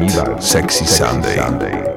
Sexy Sunday. Sunday. Sexy Sunday.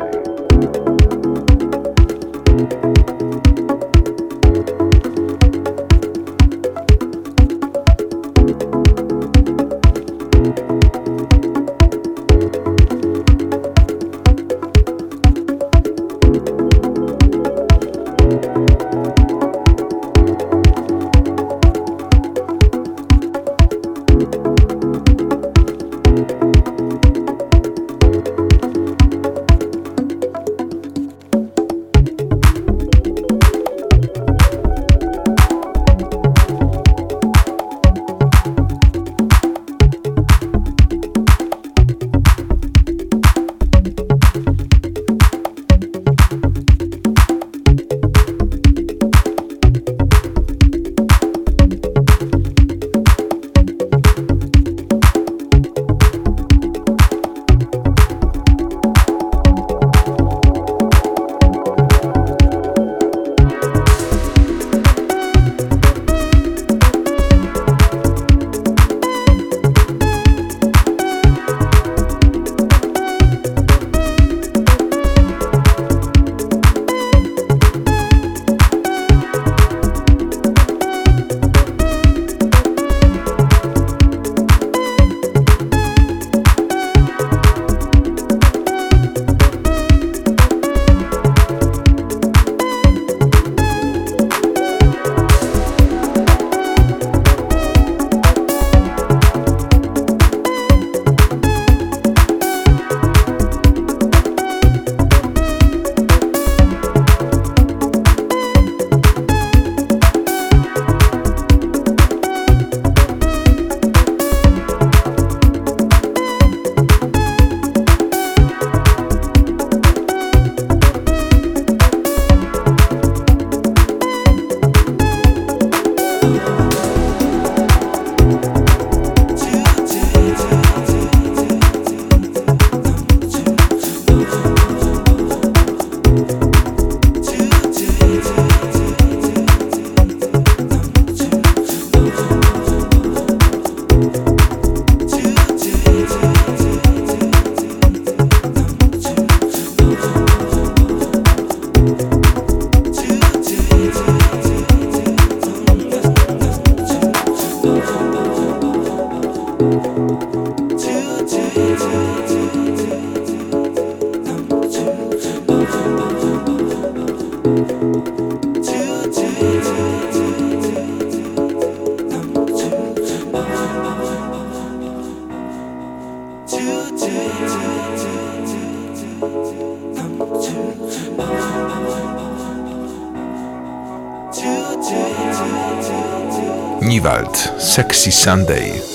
Sunday.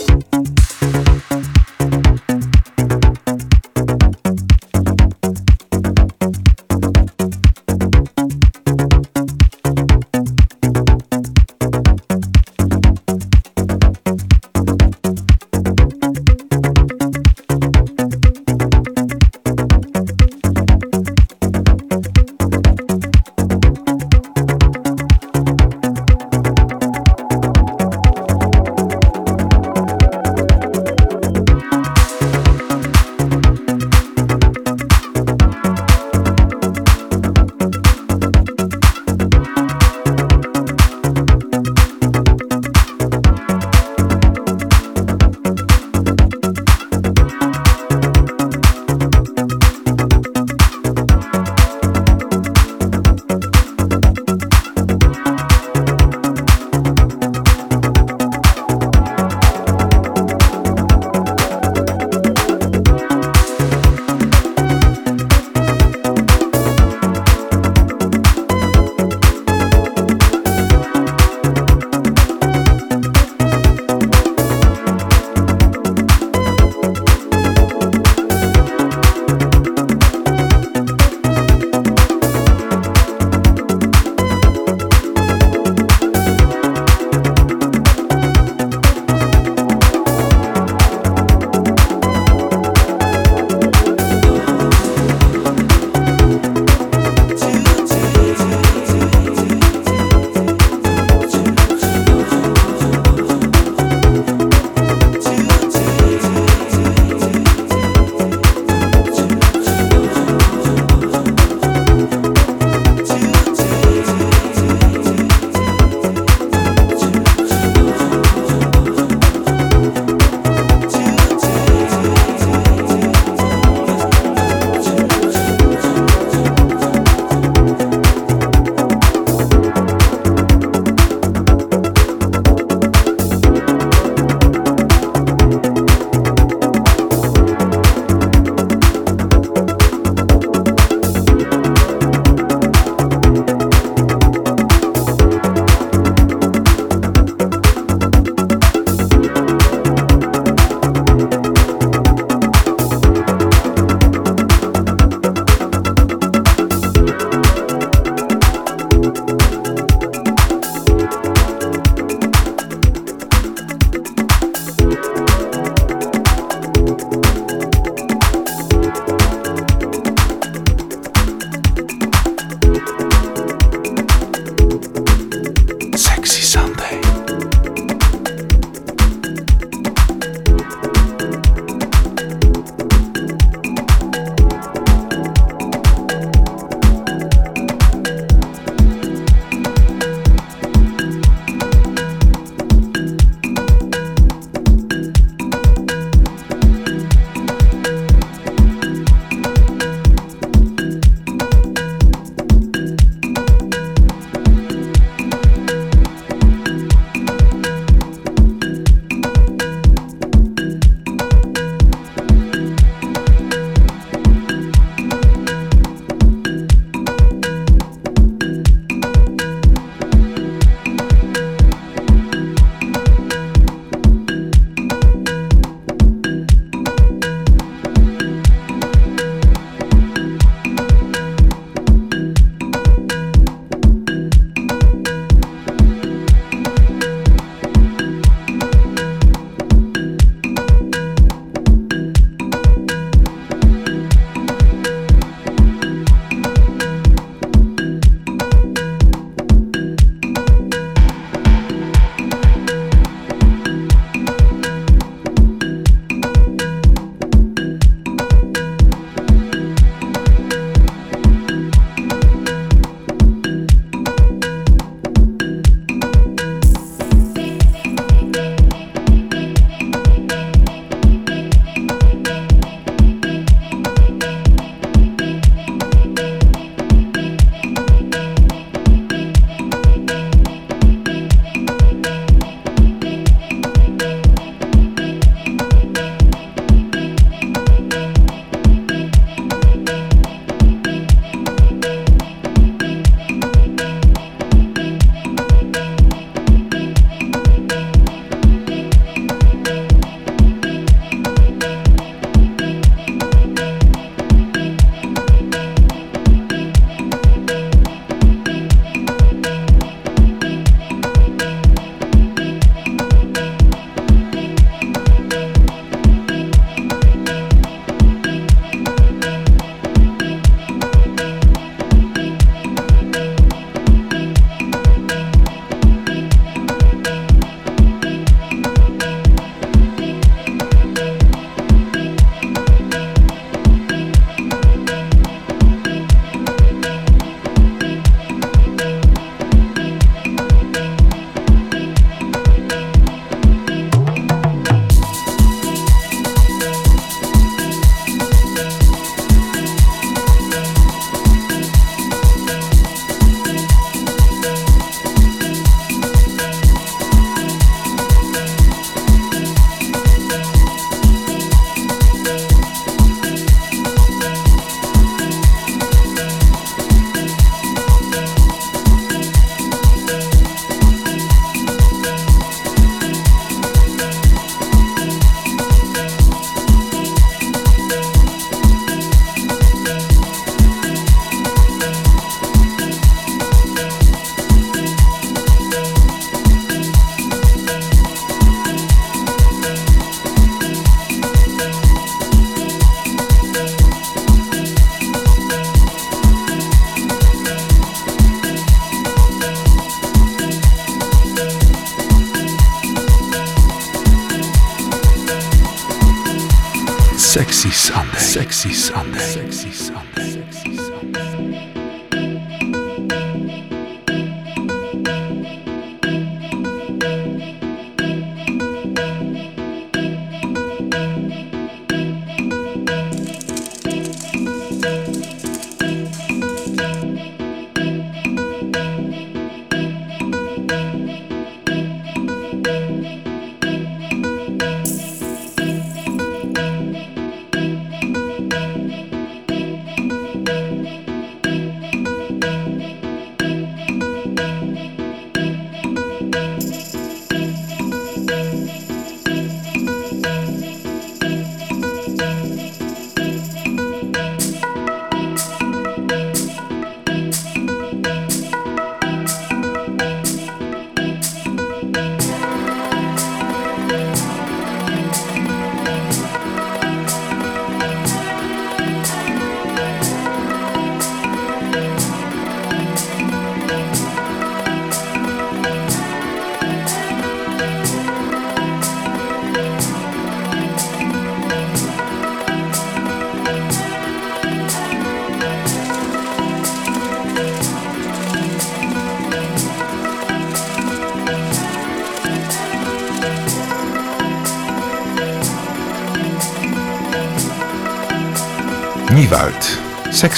Sexy Sunday. Sexy Sunday. Sexy Sunday.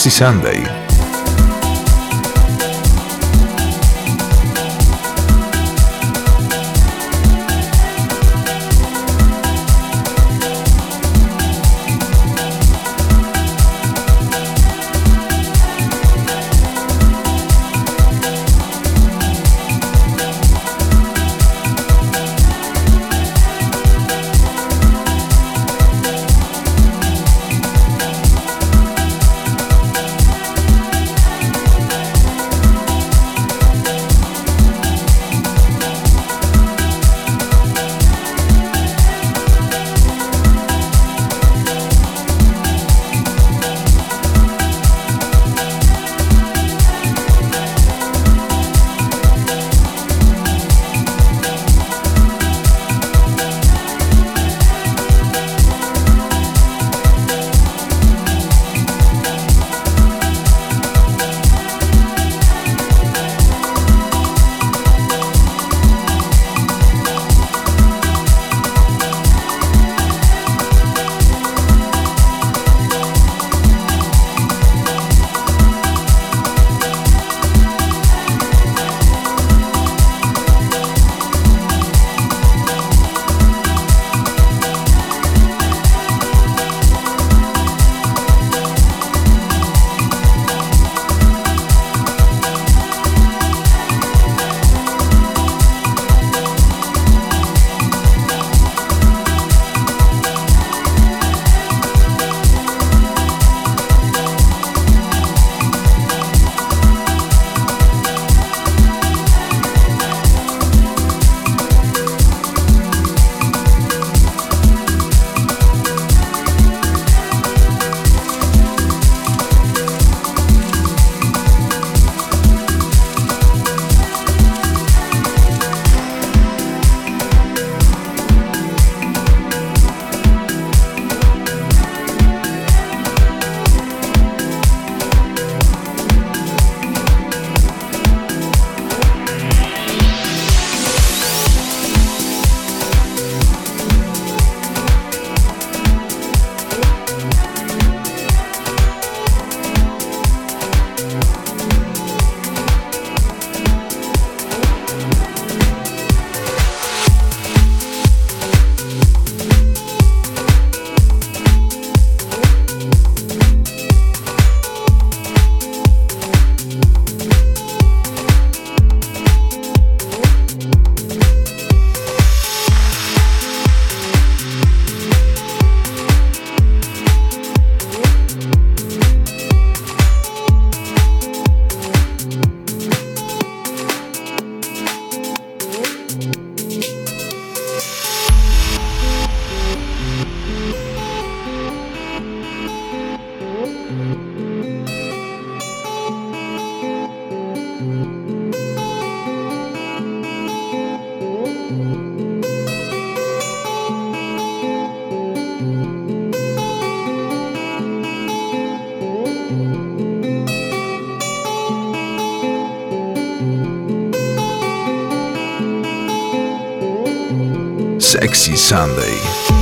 Sexy Sunday. Sexy Sunday.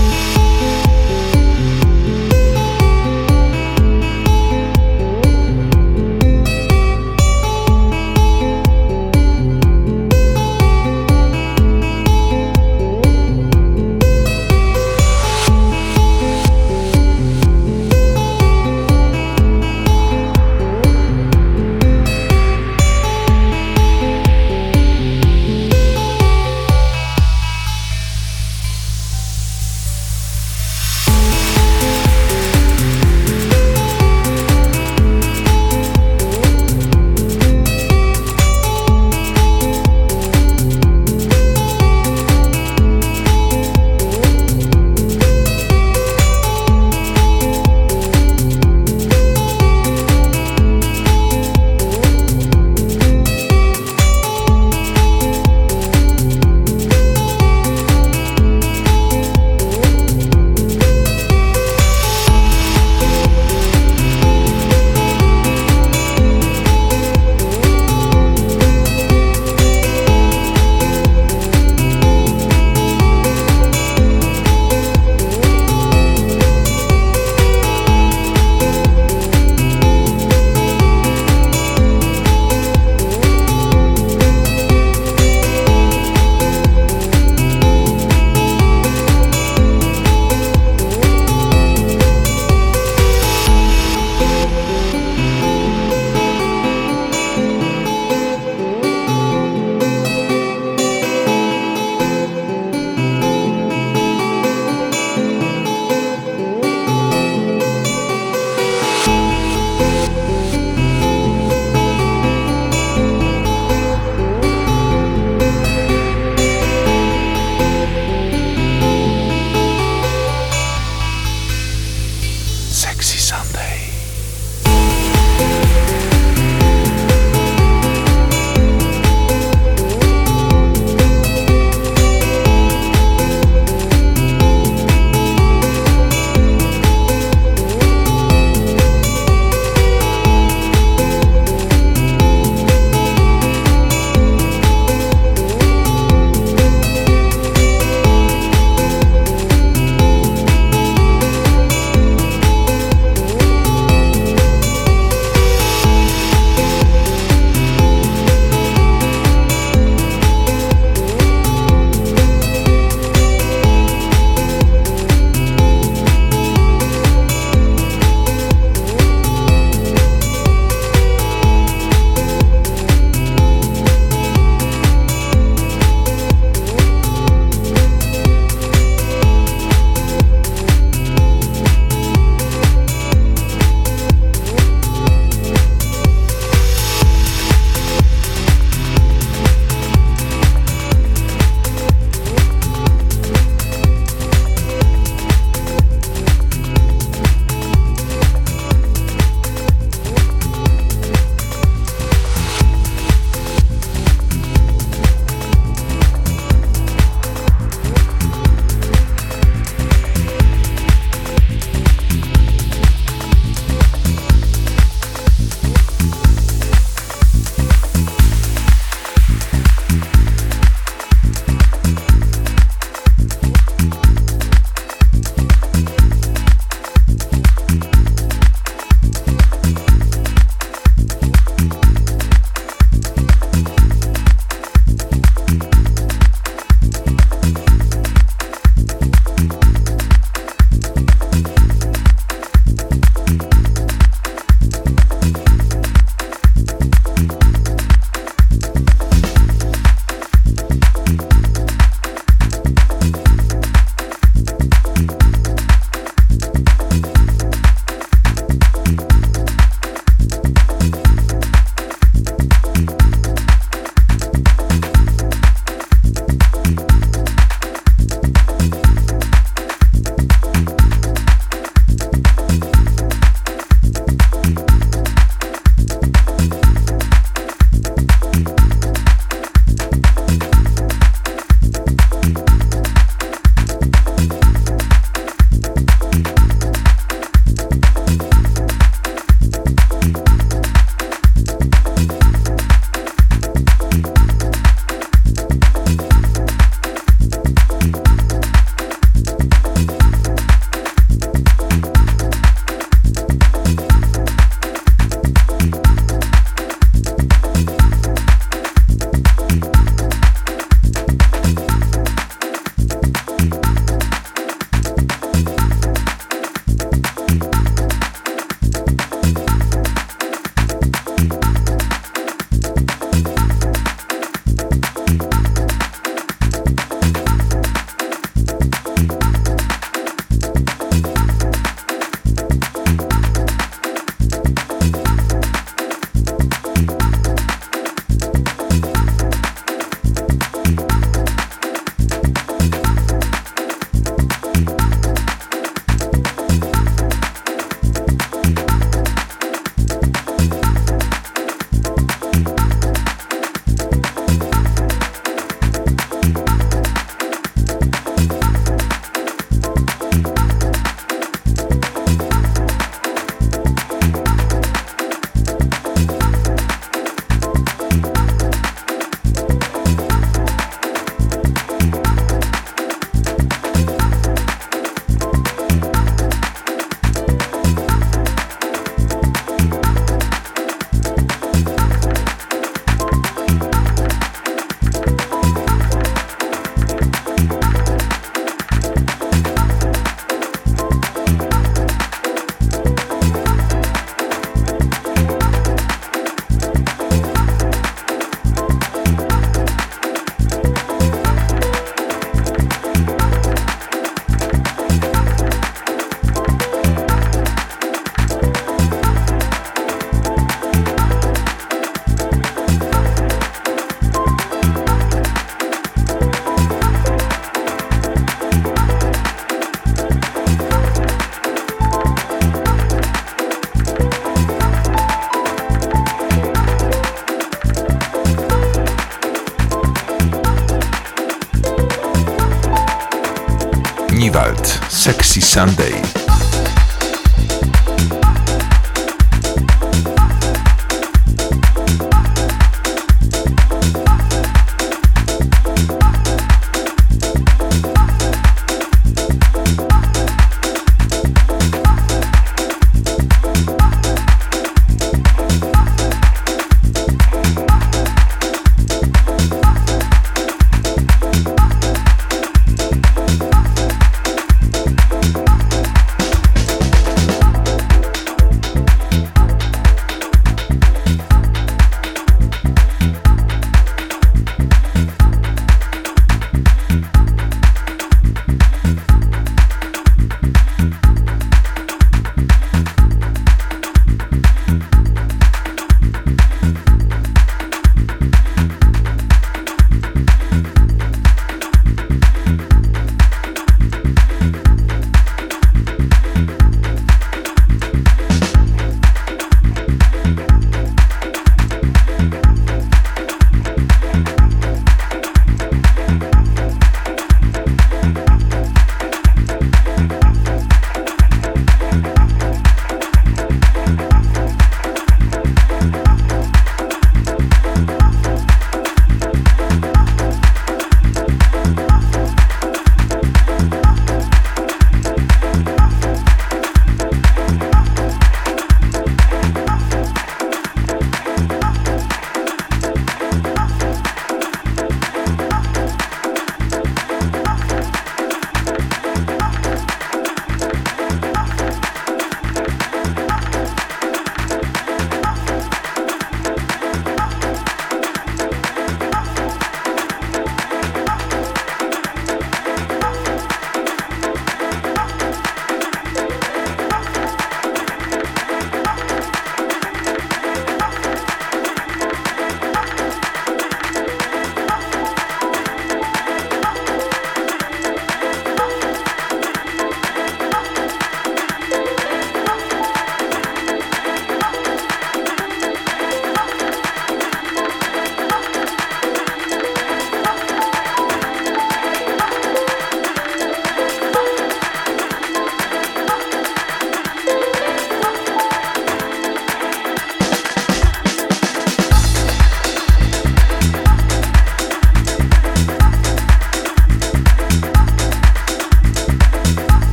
Sexy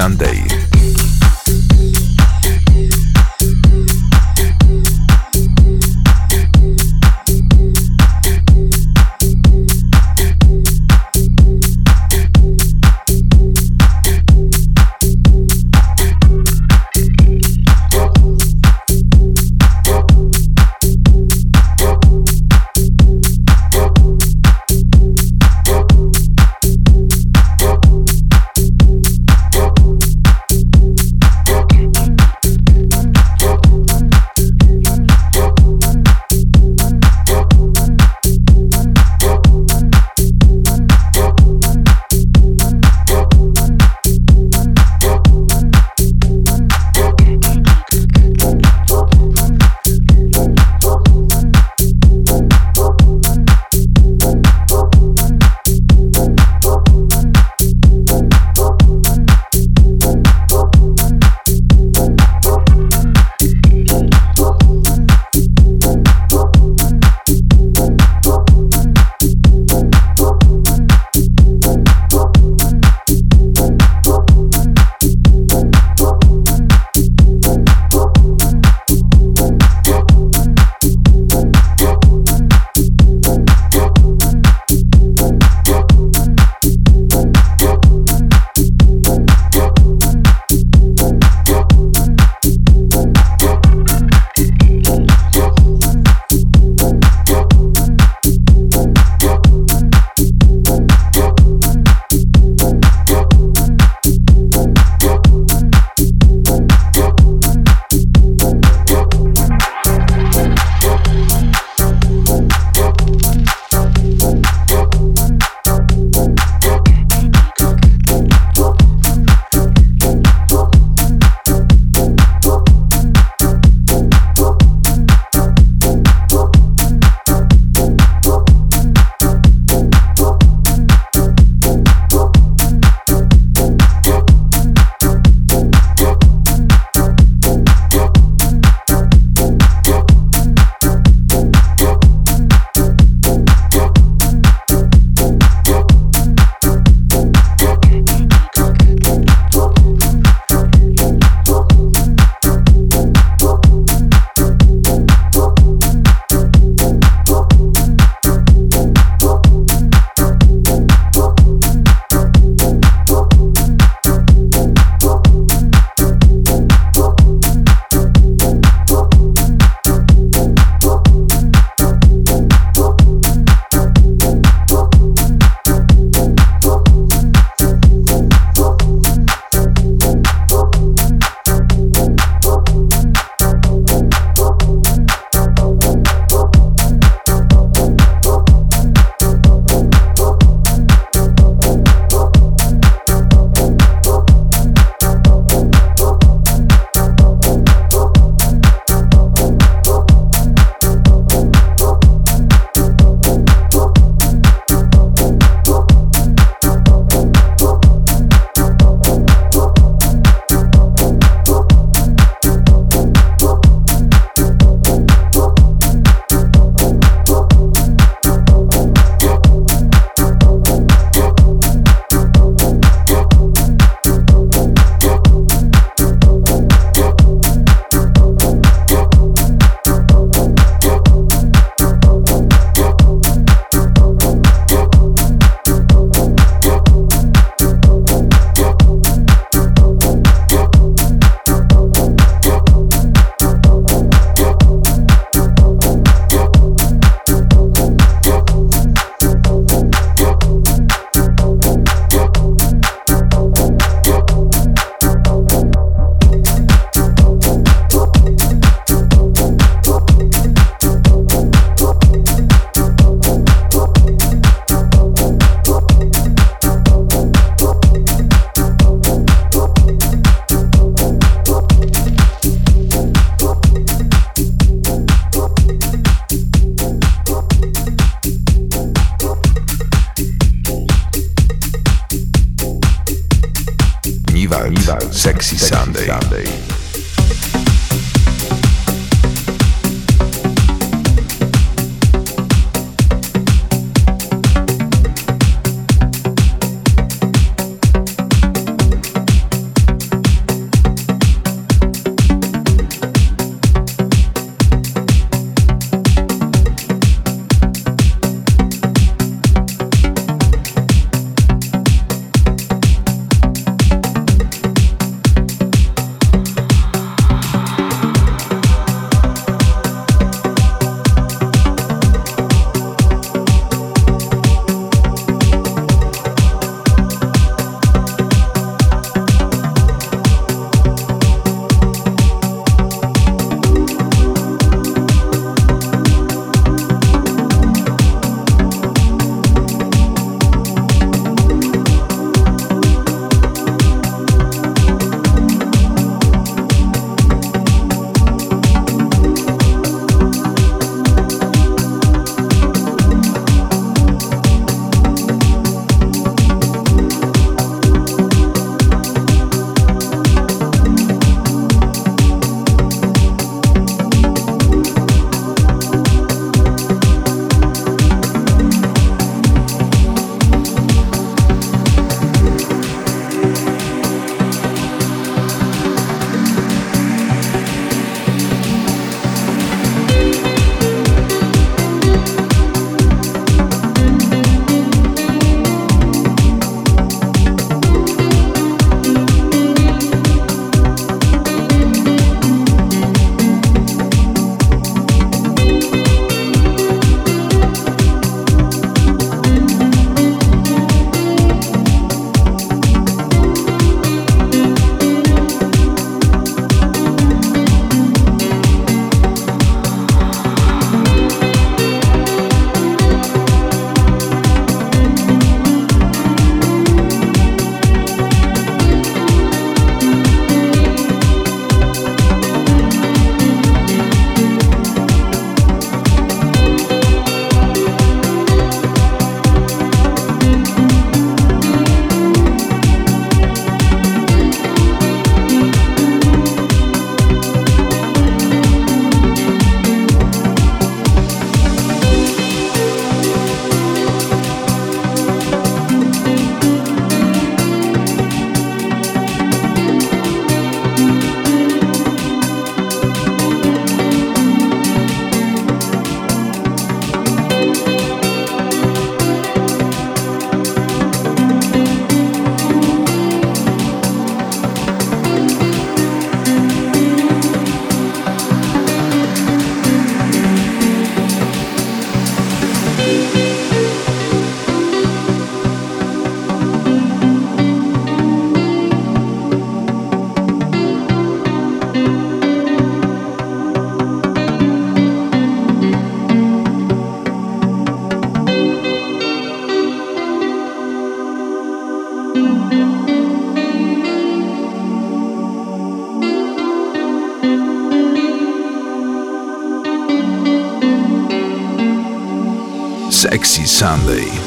Sunday. Sunday.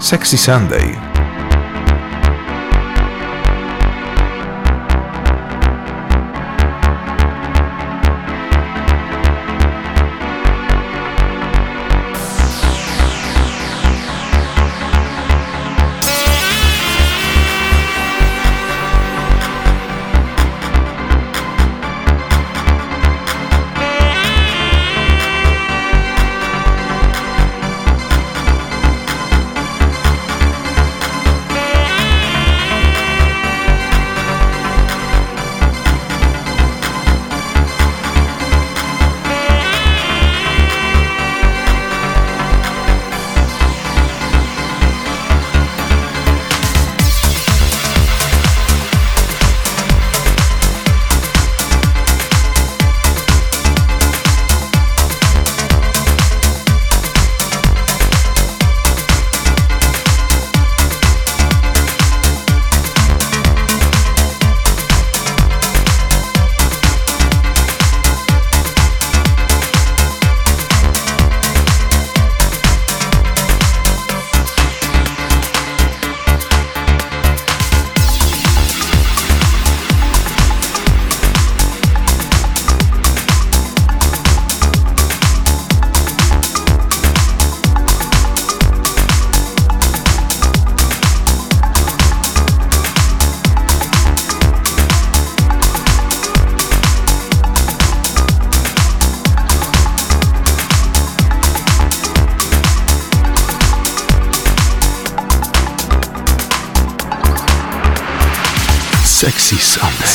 Sexy Sunday.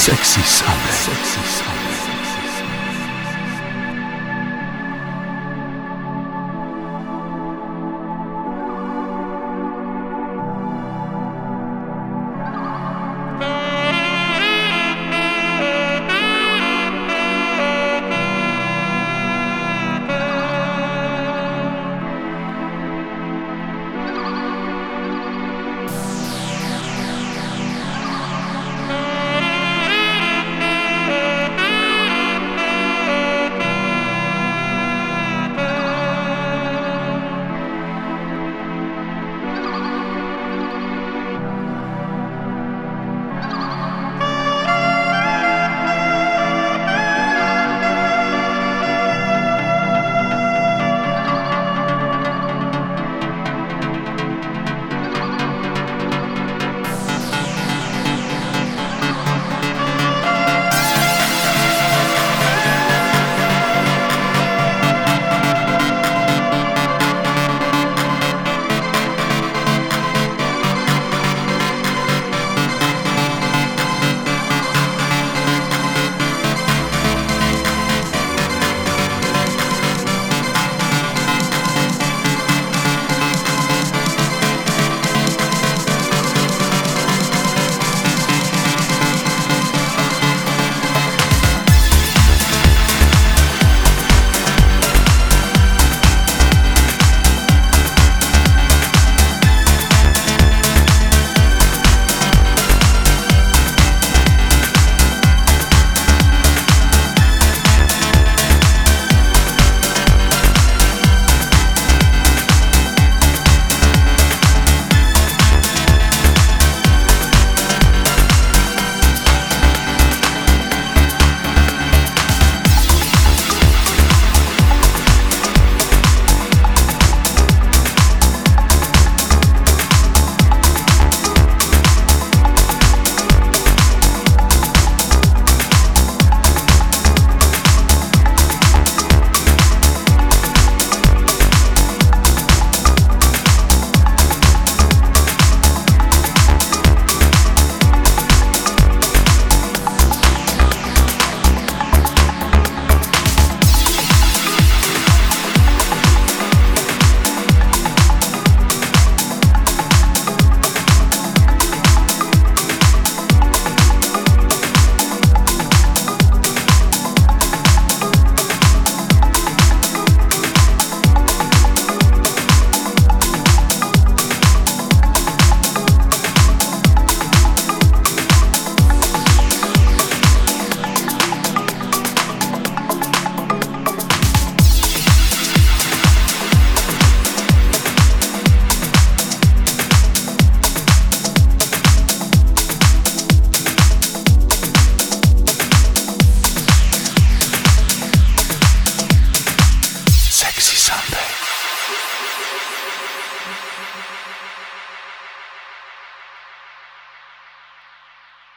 Sexy Sunday.